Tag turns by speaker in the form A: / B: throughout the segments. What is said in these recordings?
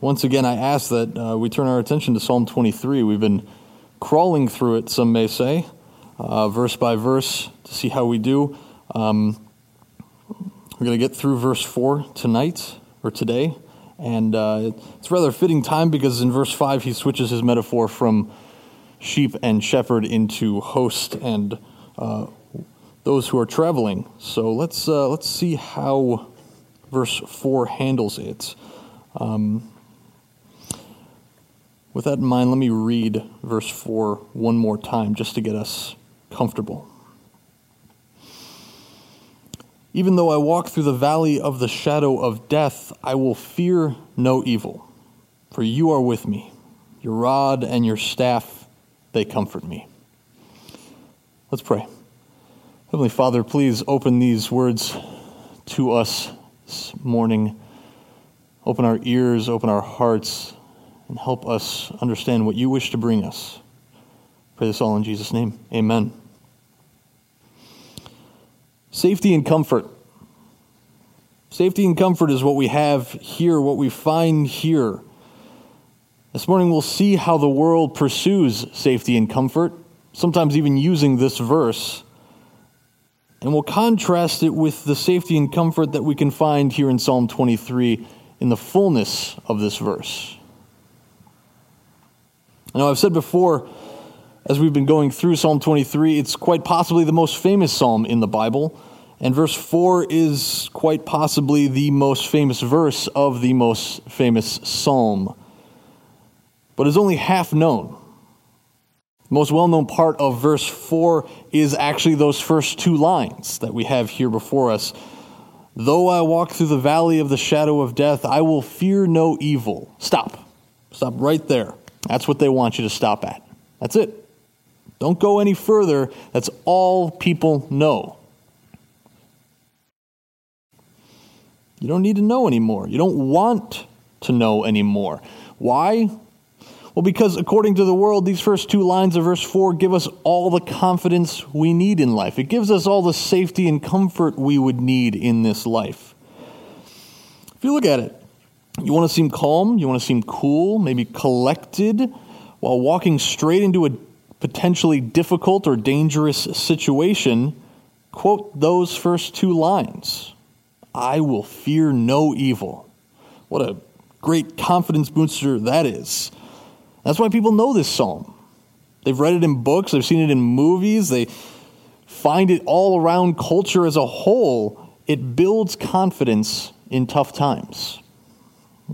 A: once again, I ask that uh, we turn our attention to Psalm 23. We've been crawling through it, some may say, uh, verse by verse, to see how we do. Um, we're going to get through verse 4 tonight, or today. And uh, it's rather fitting time because in verse 5 he switches his metaphor from sheep and shepherd into host and uh, those who are traveling. So let's, uh, let's see how verse 4 handles it. Um, with that in mind, let me read verse 4 one more time just to get us comfortable. Even though I walk through the valley of the shadow of death, I will fear no evil, for you are with me. Your rod and your staff, they comfort me. Let's pray. Heavenly Father, please open these words to us this morning. Open our ears, open our hearts, and help us understand what you wish to bring us. Pray this all in Jesus' name. Amen. Safety and comfort. Safety and comfort is what we have here, what we find here. This morning we'll see how the world pursues safety and comfort, sometimes even using this verse. And we'll contrast it with the safety and comfort that we can find here in Psalm 23 in the fullness of this verse. Now, I've said before, as we've been going through Psalm 23, it's quite possibly the most famous psalm in the Bible. And verse 4 is quite possibly the most famous verse of the most famous psalm, but is only half known. The most well known part of verse 4 is actually those first two lines that we have here before us. Though I walk through the valley of the shadow of death, I will fear no evil. Stop. Stop right there. That's what they want you to stop at. That's it. Don't go any further. That's all people know. You don't need to know anymore. You don't want to know anymore. Why? Well, because according to the world, these first two lines of verse 4 give us all the confidence we need in life. It gives us all the safety and comfort we would need in this life. If you look at it, you want to seem calm, you want to seem cool, maybe collected, while walking straight into a potentially difficult or dangerous situation, quote those first two lines I will fear no evil. What a great confidence booster that is. That's why people know this psalm. They've read it in books, they've seen it in movies, they find it all around culture as a whole. It builds confidence in tough times.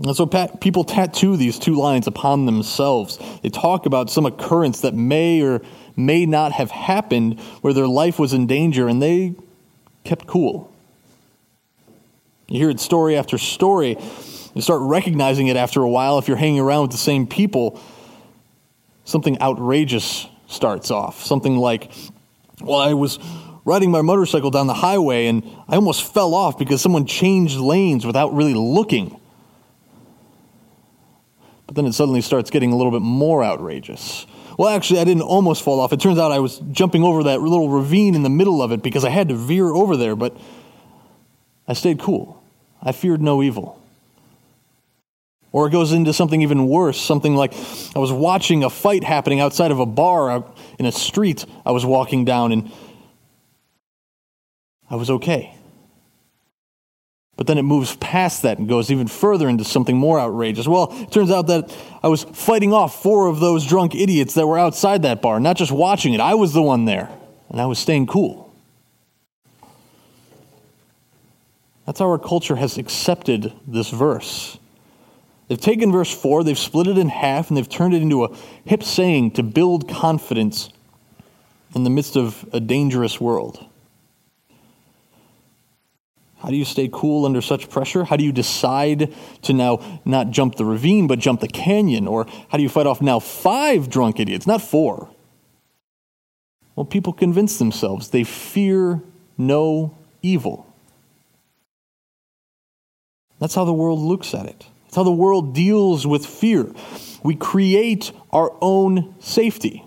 A: And so people tattoo these two lines upon themselves. They talk about some occurrence that may or may not have happened where their life was in danger and they kept cool. You hear it story after story. You start recognizing it after a while if you're hanging around with the same people. Something outrageous starts off. Something like, well, I was riding my motorcycle down the highway and I almost fell off because someone changed lanes without really looking. But then it suddenly starts getting a little bit more outrageous. Well, actually, I didn't almost fall off. It turns out I was jumping over that little ravine in the middle of it because I had to veer over there, but I stayed cool. I feared no evil. Or it goes into something even worse, something like I was watching a fight happening outside of a bar in a street I was walking down, and I was okay. But then it moves past that and goes even further into something more outrageous. Well, it turns out that I was fighting off four of those drunk idiots that were outside that bar, not just watching it. I was the one there, and I was staying cool. That's how our culture has accepted this verse. They've taken verse 4, they've split it in half, and they've turned it into a hip saying to build confidence in the midst of a dangerous world. How do you stay cool under such pressure? How do you decide to now not jump the ravine, but jump the canyon? Or how do you fight off now five drunk idiots, not four? Well, people convince themselves they fear no evil. That's how the world looks at it. That's how the world deals with fear. We create our own safety.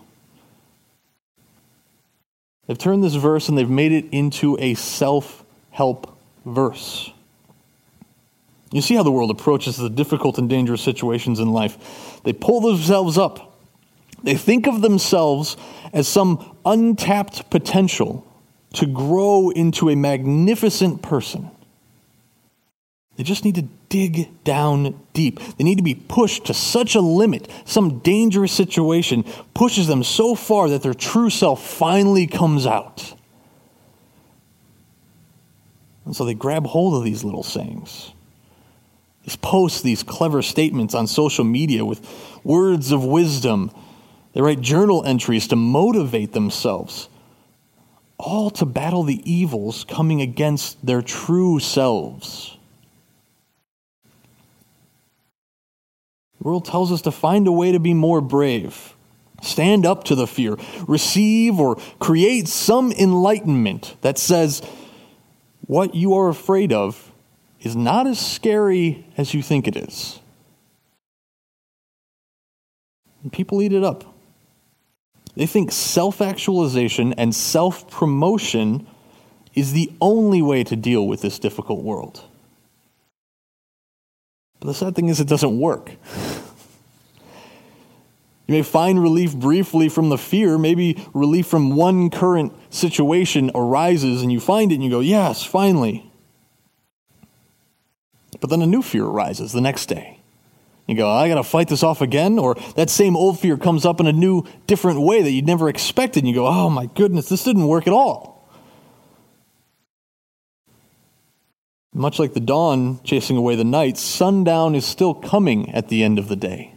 A: They've turned this verse and they've made it into a self help verse. You see how the world approaches the difficult and dangerous situations in life. They pull themselves up. They think of themselves as some untapped potential to grow into a magnificent person. They just need to dig down deep. They need to be pushed to such a limit. Some dangerous situation pushes them so far that their true self finally comes out. And so they grab hold of these little sayings. These posts, these clever statements on social media with words of wisdom. They write journal entries to motivate themselves, all to battle the evils coming against their true selves. The world tells us to find a way to be more brave, stand up to the fear, receive or create some enlightenment that says what you are afraid of is not as scary as you think it is. And people eat it up. They think self actualization and self promotion is the only way to deal with this difficult world. But the sad thing is, it doesn't work. You may find relief briefly from the fear. Maybe relief from one current situation arises and you find it and you go, Yes, finally. But then a new fear arises the next day. You go, I got to fight this off again. Or that same old fear comes up in a new, different way that you'd never expected. And you go, Oh my goodness, this didn't work at all. Much like the dawn chasing away the night, sundown is still coming at the end of the day.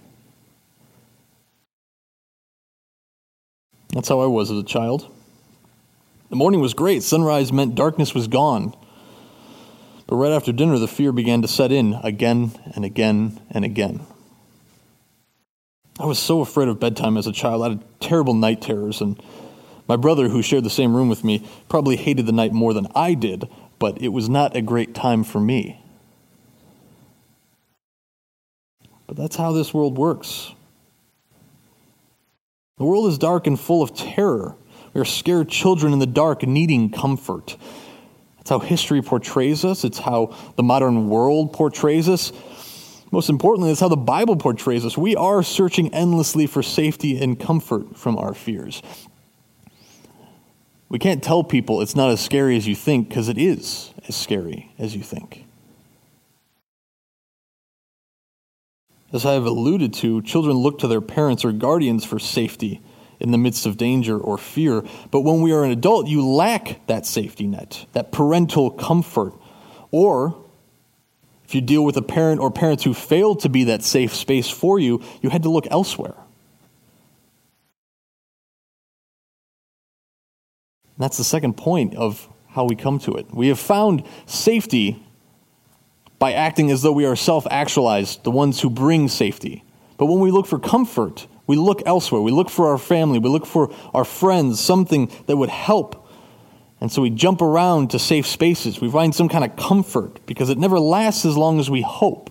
A: That's how I was as a child. The morning was great. Sunrise meant darkness was gone. But right after dinner, the fear began to set in again and again and again. I was so afraid of bedtime as a child. I had terrible night terrors, and my brother, who shared the same room with me, probably hated the night more than I did, but it was not a great time for me. But that's how this world works. The world is dark and full of terror. We are scared children in the dark needing comfort. That's how history portrays us. It's how the modern world portrays us. Most importantly, it's how the Bible portrays us. We are searching endlessly for safety and comfort from our fears. We can't tell people it's not as scary as you think because it is as scary as you think. As I have alluded to, children look to their parents or guardians for safety in the midst of danger or fear. But when we are an adult, you lack that safety net, that parental comfort. Or if you deal with a parent or parents who failed to be that safe space for you, you had to look elsewhere. And that's the second point of how we come to it. We have found safety by acting as though we are self actualized, the ones who bring safety. But when we look for comfort, we look elsewhere. We look for our family. We look for our friends, something that would help. And so we jump around to safe spaces. We find some kind of comfort because it never lasts as long as we hope.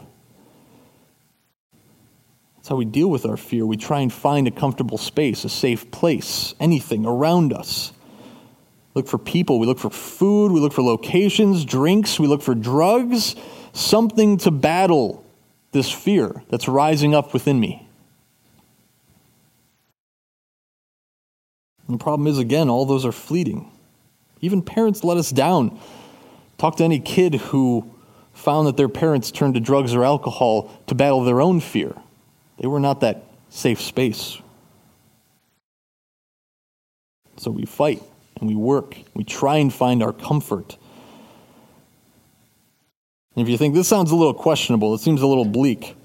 A: That's how we deal with our fear. We try and find a comfortable space, a safe place, anything around us. Look for people. We look for food. We look for locations, drinks. We look for drugs something to battle this fear that's rising up within me. And the problem is, again, all those are fleeting. Even parents let us down. Talk to any kid who found that their parents turned to drugs or alcohol to battle their own fear. They were not that safe space. So we fight and we work. We try and find our comfort and if you think this sounds a little questionable, it seems a little bleak,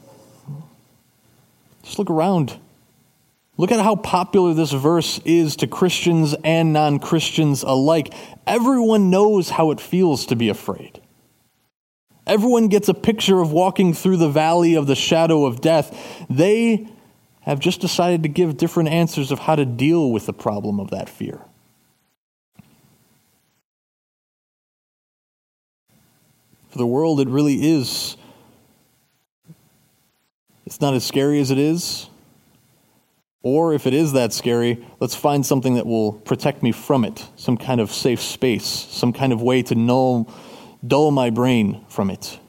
A: just look around. Look at how popular this verse is to Christians and non Christians alike. Everyone knows how it feels to be afraid. Everyone gets a picture of walking through the valley of the shadow of death. They have just decided to give different answers of how to deal with the problem of that fear. The world, it really is. It's not as scary as it is. Or if it is that scary, let's find something that will protect me from it, some kind of safe space, some kind of way to null, dull my brain from it.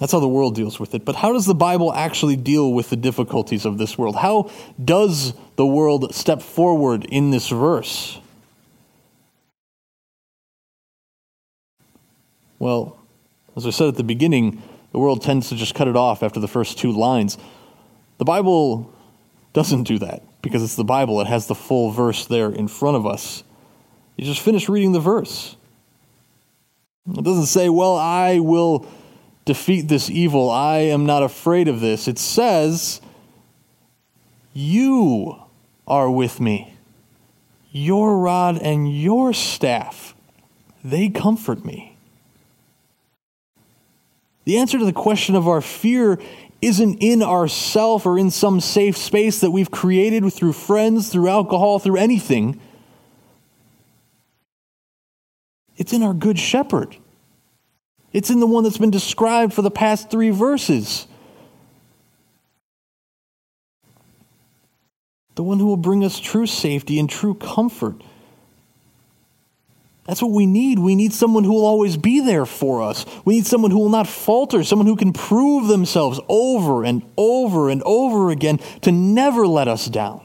A: That's how the world deals with it. But how does the Bible actually deal with the difficulties of this world? How does the world step forward in this verse? Well, as I said at the beginning, the world tends to just cut it off after the first two lines. The Bible doesn't do that because it's the Bible. It has the full verse there in front of us. You just finish reading the verse. It doesn't say, Well, I will defeat this evil. I am not afraid of this. It says, You are with me. Your rod and your staff, they comfort me. The answer to the question of our fear isn't in ourself or in some safe space that we've created through friends, through alcohol, through anything. It's in our good shepherd. It's in the one that's been described for the past three verses. The one who will bring us true safety and true comfort. That's what we need. We need someone who will always be there for us. We need someone who will not falter, someone who can prove themselves over and over and over again to never let us down.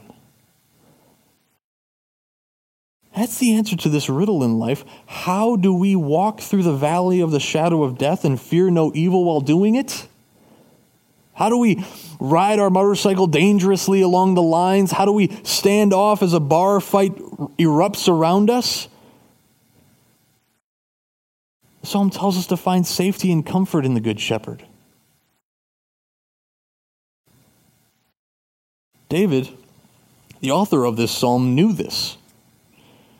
A: That's the answer to this riddle in life. How do we walk through the valley of the shadow of death and fear no evil while doing it? How do we ride our motorcycle dangerously along the lines? How do we stand off as a bar fight erupts around us? Psalm tells us to find safety and comfort in the Good Shepherd. David, the author of this psalm, knew this.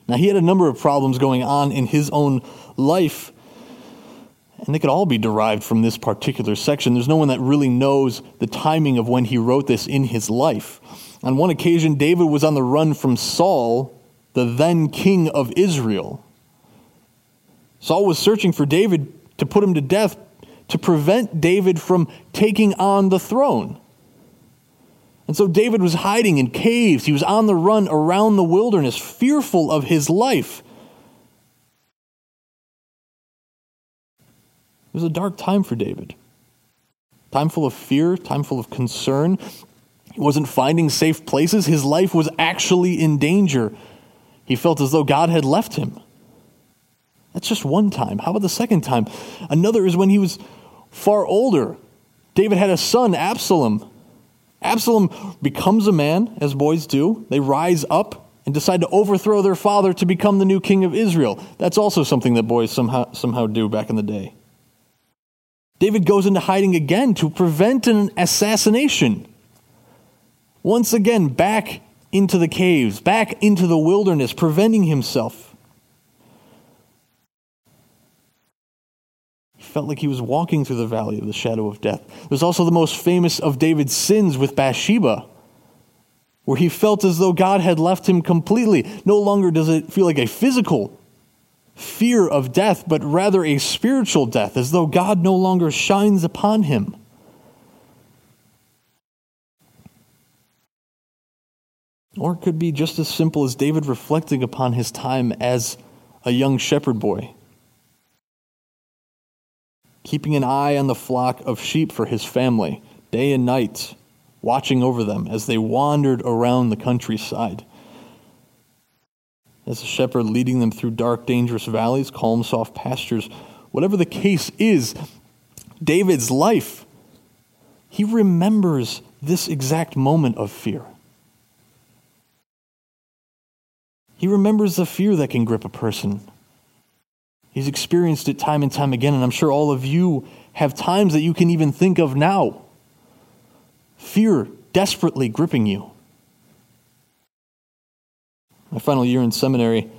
A: Now, he had a number of problems going on in his own life, and they could all be derived from this particular section. There's no one that really knows the timing of when he wrote this in his life. On one occasion, David was on the run from Saul, the then king of Israel. Saul was searching for David to put him to death to prevent David from taking on the throne. And so David was hiding in caves. He was on the run around the wilderness, fearful of his life. It was a dark time for David. Time full of fear, time full of concern. He wasn't finding safe places. His life was actually in danger. He felt as though God had left him. That's just one time. How about the second time? Another is when he was far older. David had a son, Absalom. Absalom becomes a man, as boys do. They rise up and decide to overthrow their father to become the new king of Israel. That's also something that boys somehow, somehow do back in the day. David goes into hiding again to prevent an assassination. Once again, back into the caves, back into the wilderness, preventing himself. Felt like he was walking through the valley of the shadow of death. There's also the most famous of David's sins with Bathsheba, where he felt as though God had left him completely. No longer does it feel like a physical fear of death, but rather a spiritual death, as though God no longer shines upon him. Or it could be just as simple as David reflecting upon his time as a young shepherd boy keeping an eye on the flock of sheep for his family, day and night, watching over them as they wandered around the countryside. As a shepherd leading them through dark, dangerous valleys, calm, soft pastures, whatever the case is, David's life, he remembers this exact moment of fear. He remembers the fear that can grip a person He's experienced it time and time again, and I'm sure all of you have times that you can even think of now. Fear desperately gripping you. My final year in seminary,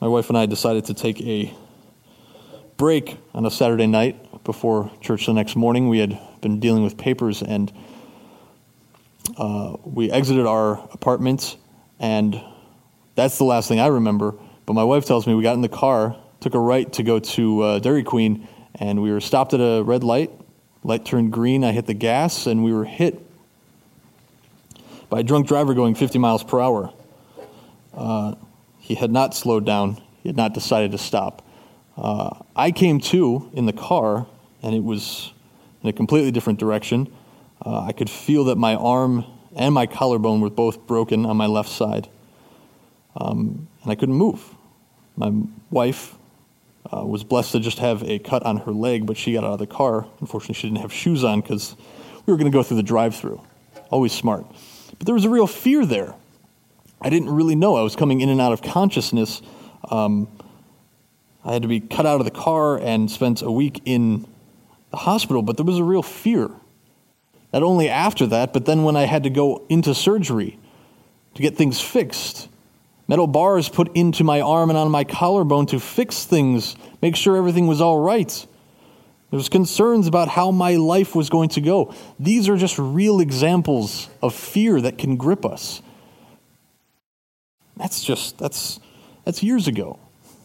A: my wife and I decided to take a break on a Saturday night before church the next morning. We had been dealing with papers, and uh, we exited our apartment, and that's the last thing I remember. But my wife tells me we got in the car took a right to go to uh, Dairy Queen, and we were stopped at a red light. Light turned green. I hit the gas, and we were hit by a drunk driver going 50 miles per hour. Uh, he had not slowed down. He had not decided to stop. Uh, I came to in the car, and it was in a completely different direction. Uh, I could feel that my arm and my collarbone were both broken on my left side. Um, and I couldn't move. My wife uh, was blessed to just have a cut on her leg, but she got out of the car. Unfortunately, she didn't have shoes on because we were going to go through the drive through. Always smart. But there was a real fear there. I didn't really know. I was coming in and out of consciousness. Um, I had to be cut out of the car and spent a week in the hospital, but there was a real fear. Not only after that, but then when I had to go into surgery to get things fixed. Metal bars put into my arm and on my collarbone to fix things, make sure everything was all right. There's concerns about how my life was going to go. These are just real examples of fear that can grip us. That's just that's that's years ago.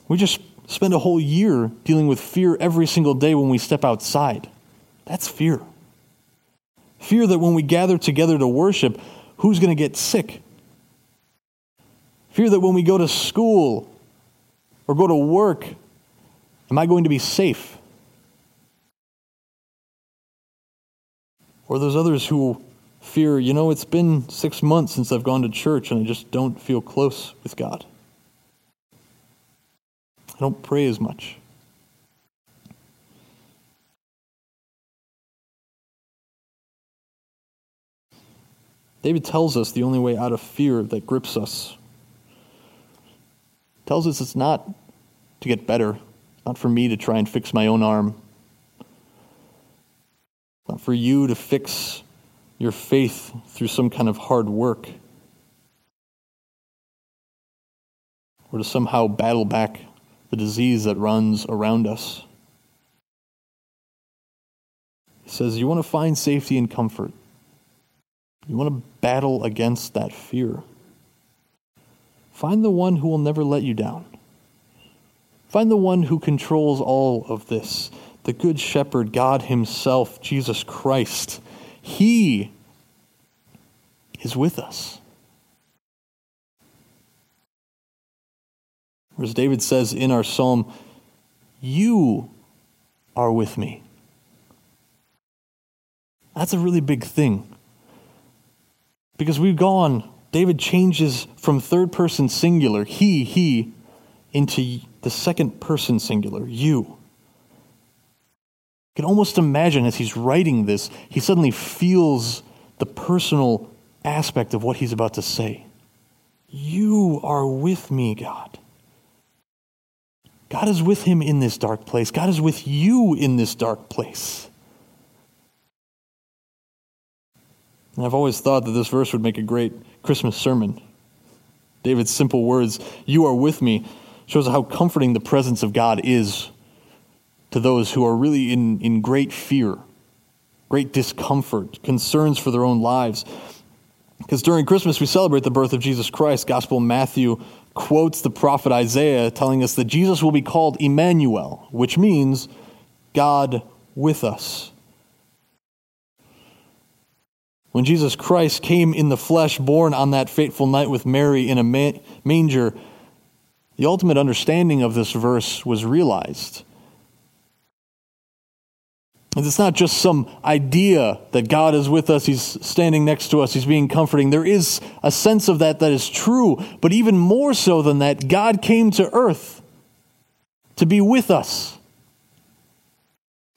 A: We just spend a whole year dealing with fear every single day when we step outside. That's fear. Fear that when we gather together to worship, who's going to get sick? Fear that when we go to school or go to work, am I going to be safe? Or there's others who fear, you know, it's been six months since I've gone to church and I just don't feel close with God. I don't pray as much. David tells us the only way out of fear that grips us. Tells us it's not to get better, not for me to try and fix my own arm, not for you to fix your faith through some kind of hard work, or to somehow battle back the disease that runs around us. He says, You want to find safety and comfort. You want to battle against that fear. Find the one who will never let you down. Find the one who controls all of this the Good Shepherd, God Himself, Jesus Christ. He is with us. As David says in our psalm, You are with me. That's a really big thing. Because we've gone, David changes from third person singular, he, he, into the second person singular, you. You can almost imagine as he's writing this, he suddenly feels the personal aspect of what he's about to say. You are with me, God. God is with him in this dark place. God is with you in this dark place. And I've always thought that this verse would make a great Christmas sermon. David's simple words, You are with me, shows how comforting the presence of God is to those who are really in, in great fear, great discomfort, concerns for their own lives. Because during Christmas, we celebrate the birth of Jesus Christ. Gospel Matthew quotes the prophet Isaiah telling us that Jesus will be called Emmanuel, which means God with us. When Jesus Christ came in the flesh, born on that fateful night with Mary in a manger, the ultimate understanding of this verse was realized. And it's not just some idea that God is with us, He's standing next to us, He's being comforting. There is a sense of that that is true, but even more so than that, God came to earth to be with us,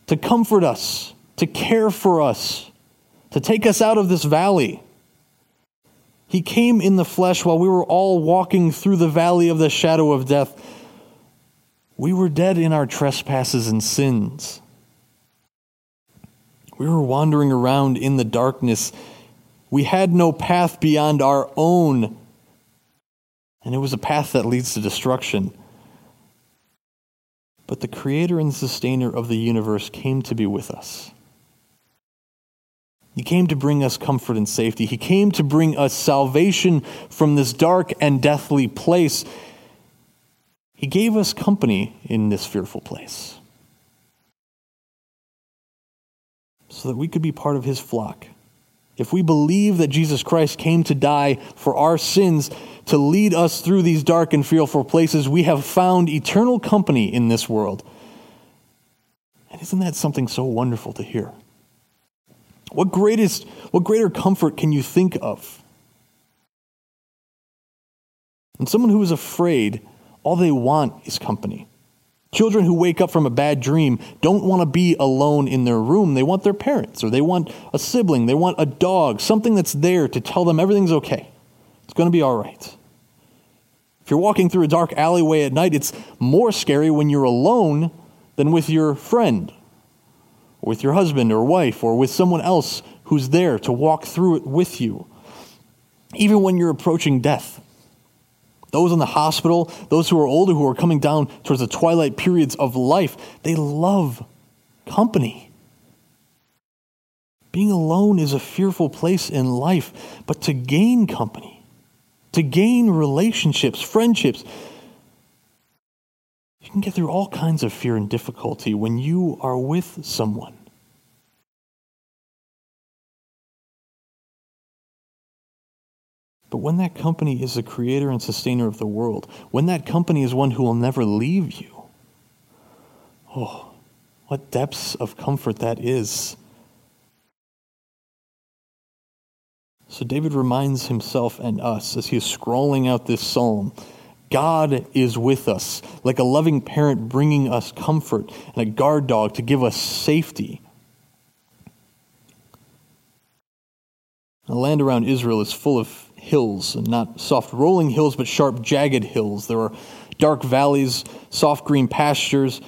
A: to comfort us, to care for us, to take us out of this valley. He came in the flesh while we were all walking through the valley of the shadow of death. We were dead in our trespasses and sins. We were wandering around in the darkness. We had no path beyond our own, and it was a path that leads to destruction. But the creator and sustainer of the universe came to be with us. He came to bring us comfort and safety. He came to bring us salvation from this dark and deathly place. He gave us company in this fearful place. so that we could be part of his flock. If we believe that Jesus Christ came to die for our sins to lead us through these dark and fearful places, we have found eternal company in this world. And isn't that something so wonderful to hear? What greatest what greater comfort can you think of? And someone who is afraid, all they want is company. Children who wake up from a bad dream don't want to be alone in their room. They want their parents, or they want a sibling, they want a dog, something that's there to tell them everything's okay. It's going to be all right. If you're walking through a dark alleyway at night, it's more scary when you're alone than with your friend, with your husband or wife, or with someone else who's there to walk through it with you. Even when you're approaching death. Those in the hospital, those who are older, who are coming down towards the twilight periods of life, they love company. Being alone is a fearful place in life, but to gain company, to gain relationships, friendships, you can get through all kinds of fear and difficulty when you are with someone. But when that company is the creator and sustainer of the world, when that company is one who will never leave you, oh, what depths of comfort that is. So David reminds himself and us as he is scrolling out this psalm God is with us, like a loving parent bringing us comfort and a guard dog to give us safety. The land around Israel is full of hills, and not soft rolling hills, but sharp, jagged hills. There are dark valleys, soft green pastures.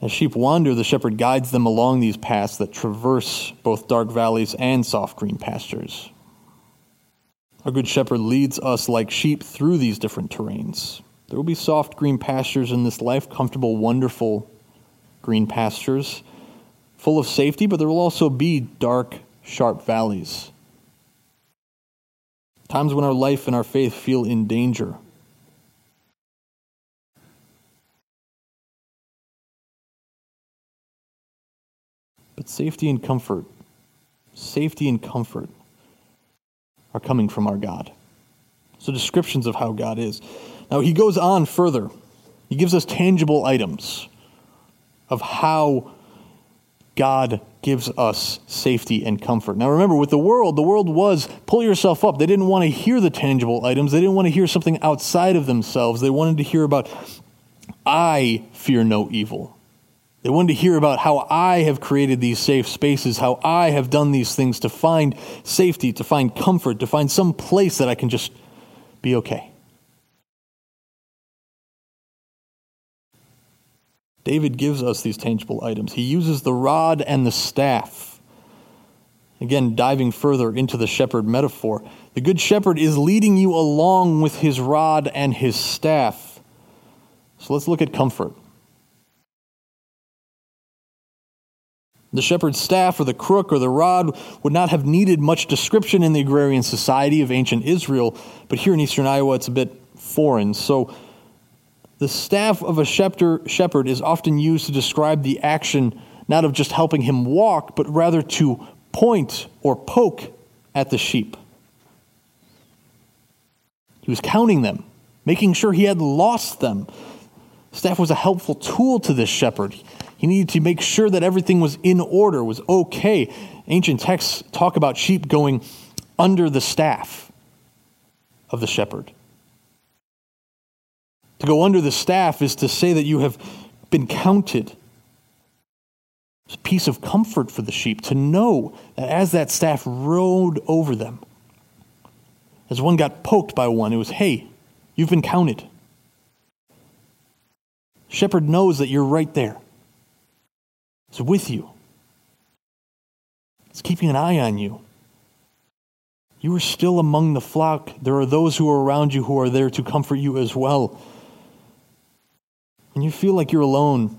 A: As sheep wander, the shepherd guides them along these paths that traverse both dark valleys and soft green pastures. Our good shepherd leads us like sheep through these different terrains. There will be soft green pastures in this life, comfortable, wonderful green pastures, full of safety, but there will also be dark, sharp valleys times when our life and our faith feel in danger. But safety and comfort, safety and comfort are coming from our God. So, descriptions of how God is. Now, he goes on further. He gives us tangible items of how God gives us safety and comfort. Now remember, with the world, the world was pull yourself up. They didn't want to hear the tangible items, they didn't want to hear something outside of themselves. They wanted to hear about, I fear no evil. They wanted to hear about how I have created these safe spaces, how I have done these things to find safety, to find comfort, to find some place that I can just be okay. David gives us these tangible items. He uses the rod and the staff. Again, diving further into the shepherd metaphor, the good shepherd is leading you along with his rod and his staff. So let's look at comfort. The shepherd's staff or the crook or the rod would not have needed much description in the agrarian society of ancient Israel, but here in eastern Iowa it's a bit foreign. So the staff of a shepherd is often used to describe the action not of just helping him walk, but rather to point or poke at the sheep. He was counting them, making sure he had lost them. Staff was a helpful tool to this shepherd. He needed to make sure that everything was in order, was okay. Ancient texts talk about sheep going under the staff of the shepherd. To go under the staff is to say that you have been counted. It's a piece of comfort for the sheep to know that as that staff rode over them, as one got poked by one, it was, hey, you've been counted. Shepherd knows that you're right there. It's with you. It's keeping an eye on you. You are still among the flock. There are those who are around you who are there to comfort you as well when you feel like you're alone,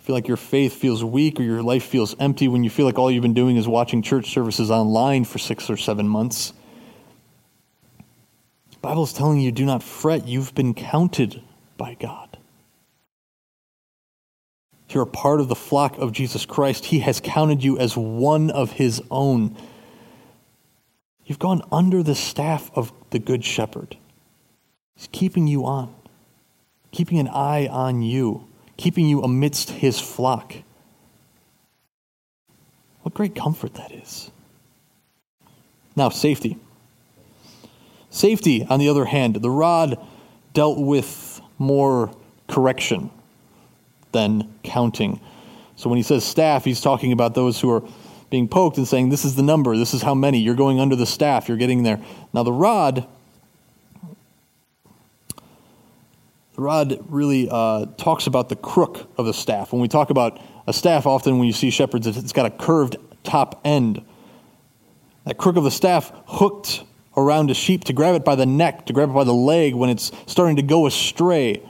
A: feel like your faith feels weak or your life feels empty, when you feel like all you've been doing is watching church services online for six or seven months, the Bible is telling you do not fret. You've been counted by God. You're a part of the flock of Jesus Christ, He has counted you as one of His own. You've gone under the staff of the Good Shepherd. He's keeping you on keeping an eye on you, keeping you amidst his flock. What great comfort that is. Now, safety. Safety, on the other hand, the rod dealt with more correction than counting. So when he says staff, he's talking about those who are being poked and saying, This is the number, this is how many. You're going under the staff, you're getting there. Now, the rod. The rod really uh, talks about the crook of the staff. When we talk about a staff, often when you see shepherds, it's got a curved top end. That crook of the staff hooked around a sheep to grab it by the neck, to grab it by the leg when it's starting to go astray.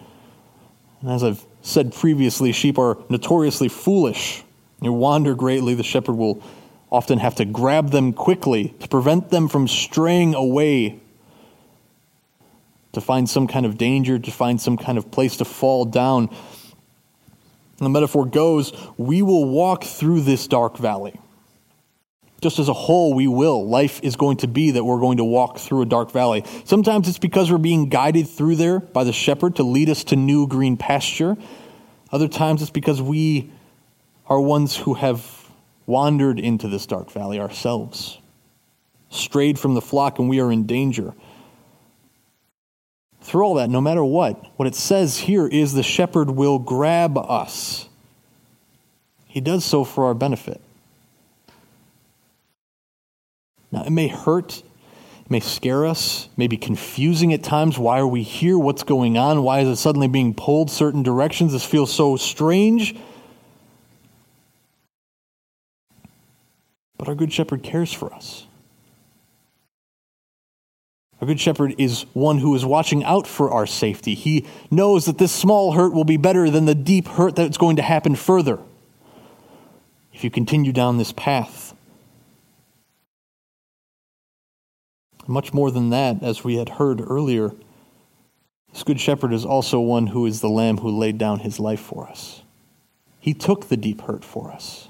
A: And as I've said previously, sheep are notoriously foolish. You wander greatly, the shepherd will often have to grab them quickly to prevent them from straying away, to find some kind of danger, to find some kind of place to fall down. And the metaphor goes, we will walk through this dark valley. Just as a whole, we will. Life is going to be that we're going to walk through a dark valley. Sometimes it's because we're being guided through there by the shepherd to lead us to new green pasture. Other times it's because we are ones who have wandered into this dark valley ourselves, strayed from the flock, and we are in danger. Through all that, no matter what, what it says here is the shepherd will grab us. He does so for our benefit. Now, it may hurt, it may scare us, may be confusing at times. Why are we here? What's going on? Why is it suddenly being pulled certain directions? This feels so strange. But our Good Shepherd cares for us. Our Good Shepherd is one who is watching out for our safety. He knows that this small hurt will be better than the deep hurt that's going to happen further if you continue down this path. Much more than that, as we had heard earlier, this Good Shepherd is also one who is the Lamb who laid down his life for us. He took the deep hurt for us.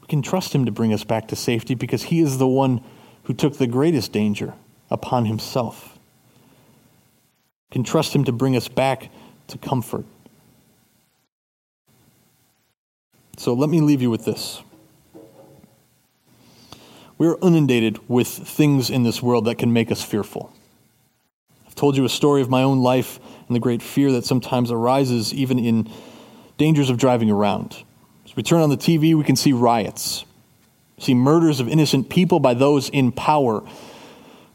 A: We can trust him to bring us back to safety because he is the one who took the greatest danger upon himself. We can trust him to bring us back to comfort. So let me leave you with this. We are inundated with things in this world that can make us fearful. I've told you a story of my own life and the great fear that sometimes arises even in dangers of driving around. As we turn on the TV, we can see riots, see murders of innocent people by those in power.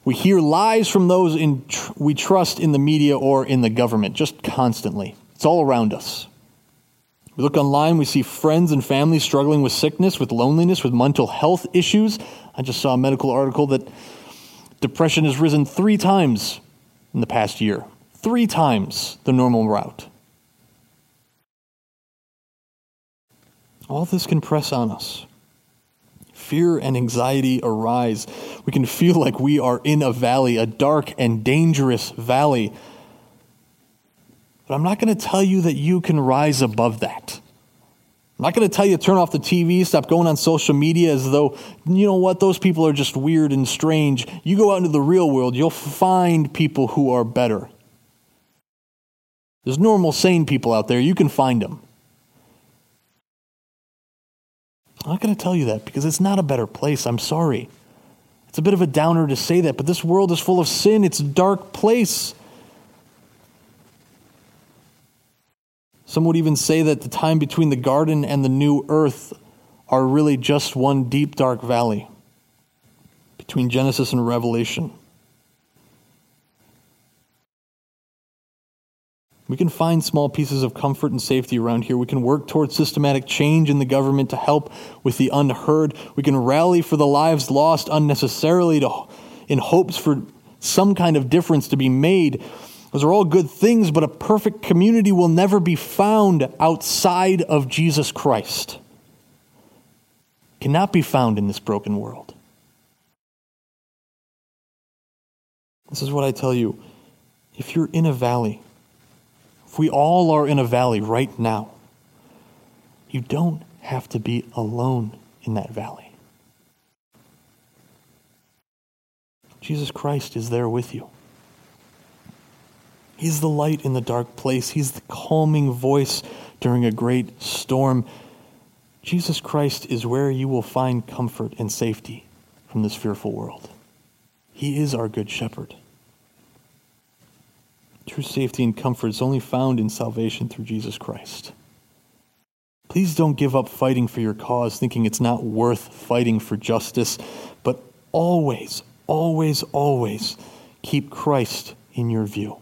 A: We hear lies from those in tr- we trust in the media or in the government just constantly. It's all around us. We look online, we see friends and families struggling with sickness, with loneliness, with mental health issues. I just saw a medical article that depression has risen three times in the past year, three times the normal route. All this can press on us. Fear and anxiety arise. We can feel like we are in a valley, a dark and dangerous valley. But I'm not going to tell you that you can rise above that. I'm not going to tell you to turn off the TV, stop going on social media as though, you know what, those people are just weird and strange. You go out into the real world, you'll find people who are better. There's normal, sane people out there. You can find them. I'm not going to tell you that because it's not a better place. I'm sorry. It's a bit of a downer to say that, but this world is full of sin. It's a dark place. Some would even say that the time between the garden and the new earth are really just one deep, dark valley between Genesis and Revelation. We can find small pieces of comfort and safety around here. We can work towards systematic change in the government to help with the unheard. We can rally for the lives lost unnecessarily to, in hopes for some kind of difference to be made. Those are all good things, but a perfect community will never be found outside of Jesus Christ. Cannot be found in this broken world. This is what I tell you. If you're in a valley, if we all are in a valley right now, you don't have to be alone in that valley. Jesus Christ is there with you. He's the light in the dark place. He's the calming voice during a great storm, Jesus Christ is where you will find comfort and safety from this fearful world. He is our good shepherd. True safety and comfort is only found in salvation through Jesus Christ. Please don't give up fighting for your cause, thinking it's not worth fighting for justice, but always, always, always keep Christ in your view.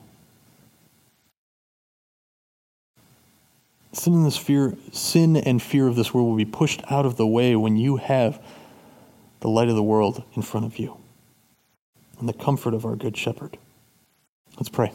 A: Sin and this fear, sin and fear of this world will be pushed out of the way when you have the light of the world in front of you and the comfort of our good shepherd. Let's pray.